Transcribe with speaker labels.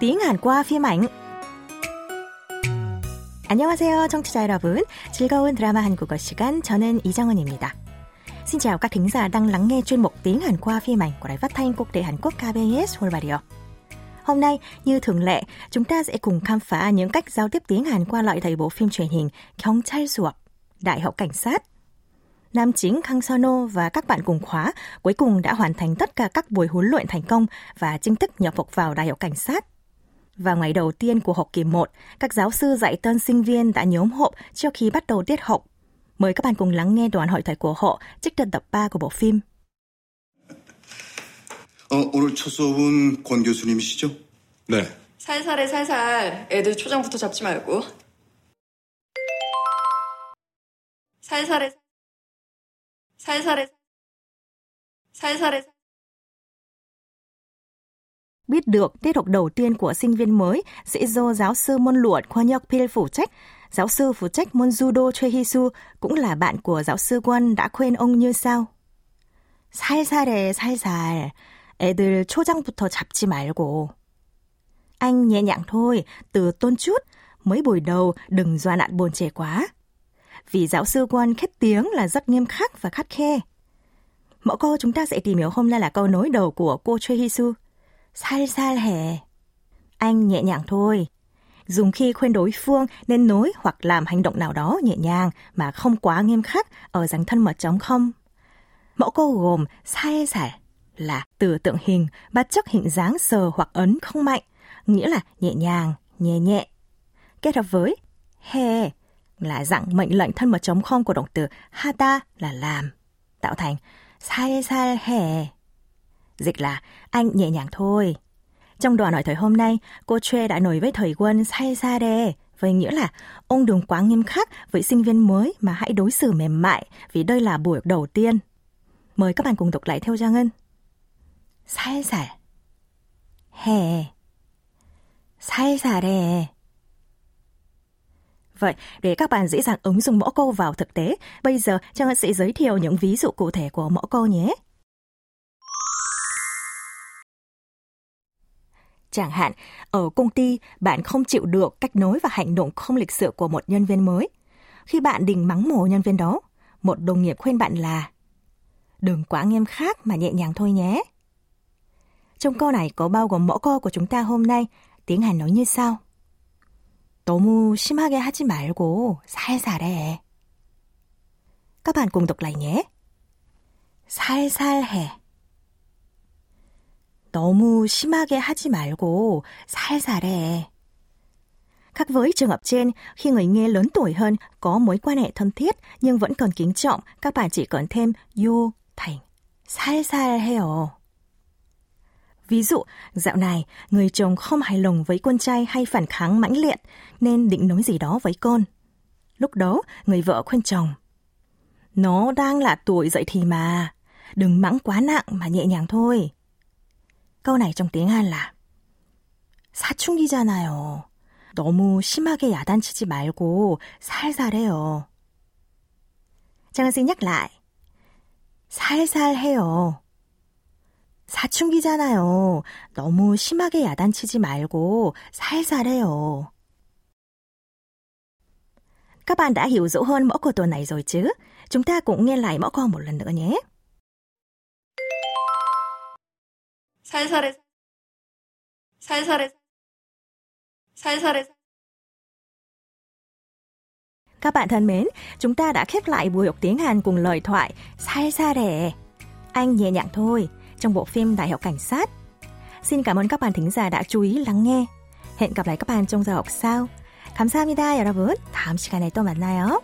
Speaker 1: tiếng Hàn qua phim ảnh. 안녕하세요, 청취자 여러분. 즐거운 드라마 한국어 시간, 저는 이정은입니다. Xin chào các thính giả đang lắng nghe chuyên mục tiếng Hàn qua phim ảnh của Đài Phát thanh Quốc tế Hàn Quốc KBS World Radio. Hôm nay, như thường lệ, chúng ta sẽ cùng khám phá những cách giao tiếp tiếng Hàn qua loại thầy bộ phim truyền hình 경찰 수업, Đại học Cảnh sát. Nam chính Kang Sono và các bạn cùng khóa cuối cùng đã hoàn thành tất cả các buổi huấn luyện thành công và chính thức nhập học vào Đại học Cảnh sát. Và ngày đầu tiên của học kỳ 1, các giáo sư dạy tân sinh viên đã nhóm họp trước khi bắt đầu tiết học. Mời các bạn cùng lắng nghe đoạn hội thoại của họ trích từ tập 3 của bộ phim.
Speaker 2: 어, 오늘 첫 수업은 권 교수님이시죠?
Speaker 3: 네.
Speaker 4: 살살해 살살 애들 초장부터 잡지 말고 살살해 살살해 살살해
Speaker 1: Biết được tiết học đầu tiên của sinh viên mới sẽ do giáo sư môn luật Kwon Hyuk Pil phụ trách. Giáo sư phụ trách môn judo Choi Hee Soo cũng là bạn của giáo sư Kwon đã khuyên ông như sau. 살살해 살살. 애들 초장부터 잡지 말고. Anh nhẹ nhàng thôi, từ tôn chút, mới buổi đầu đừng doa nạn buồn trẻ quá. Vì giáo sư Kwon khét tiếng là rất nghiêm khắc và khắt khe. Mẫu câu chúng ta sẽ tìm hiểu hôm nay là câu nối đầu của cô Choi Hee Soo. 살살해. Anh nhẹ nhàng thôi. Dùng khi khuyên đối phương nên nói hoặc làm hành động nào đó nhẹ nhàng mà không quá nghiêm khắc ở dáng thân mật chống không. Mẫu câu gồm 살살 là từ tượng hình bắt chước hình dáng sờ hoặc ấn không mạnh, nghĩa là nhẹ nhàng, nhẹ nhẹ. Kết hợp với he là dạng mệnh lệnh thân mật chống không của động từ hata là làm, tạo thành 살살해. Dịch là anh nhẹ nhàng thôi. Trong đoạn hỏi thời hôm nay, cô Chue đã nổi với thời quân say ra đề, với nghĩa là ông đừng quá nghiêm khắc với sinh viên mới mà hãy đối xử mềm mại vì đây là buổi đầu tiên. Mời các bạn cùng đọc lại theo Giang Ngân. Sai giả Hè Sai giả đề Vậy, để các bạn dễ dàng ứng dụng mẫu câu vào thực tế, bây giờ Trang sẽ giới thiệu những ví dụ cụ thể của mẫu câu nhé. Chẳng hạn, ở công ty, bạn không chịu được cách nói và hành động không lịch sự của một nhân viên mới. Khi bạn định mắng mồ nhân viên đó, một đồng nghiệp khuyên bạn là Đừng quá nghiêm khắc mà nhẹ nhàng thôi nhé. Trong câu này có bao gồm mẫu câu của chúng ta hôm nay, tiếng Hàn nói như sau. 너무 심하게 하지 말고 살살 해. Các bạn cùng đọc lại nhé. 살살 해. 너무 심하게 하지 말고 살살 해. Khác với trường hợp trên, khi người nghe lớn tuổi hơn có mối quan hệ thân thiết nhưng vẫn còn kính trọng, các bạn chỉ cần thêm 요 thành 살살 해요. Ví dụ, dạo này, người chồng không hài lòng với con trai hay phản kháng mãnh liệt, nên định nói gì đó với con. Lúc đó, người vợ khuyên chồng. Nó đang là tuổi dậy thì mà, đừng mắng quá nặng mà nhẹ nhàng thôi. Câu này trong tiếng Hàn là 사춘기잖아요. 너무 심하게 야단치지 말고 살살 해요. Trang xin nhắc lại. 살살 해요. 사춘기잖아요. 너무 심하게 야단치지 말고 살살 해요. Các bạn đã hiểu rõ hơn mẫu câu tuần này rồi chứ? Chúng ta cũng nghe lại mẫu câu một lần nữa nhé.
Speaker 4: 살살해 살살해 살살해
Speaker 1: Các bạn thân mến, chúng ta đã khép lại buổi học tiếng Hàn cùng lời thoại 살살해. Anh nhẹ nhàng thôi trong bộ phim Đại học Cảnh sát. Xin cảm ơn các bạn thính giả đã chú ý lắng nghe. Hẹn gặp lại các bạn trong giờ học sau. 감사합니다, 여러분. 다음 시간에 또 만나요.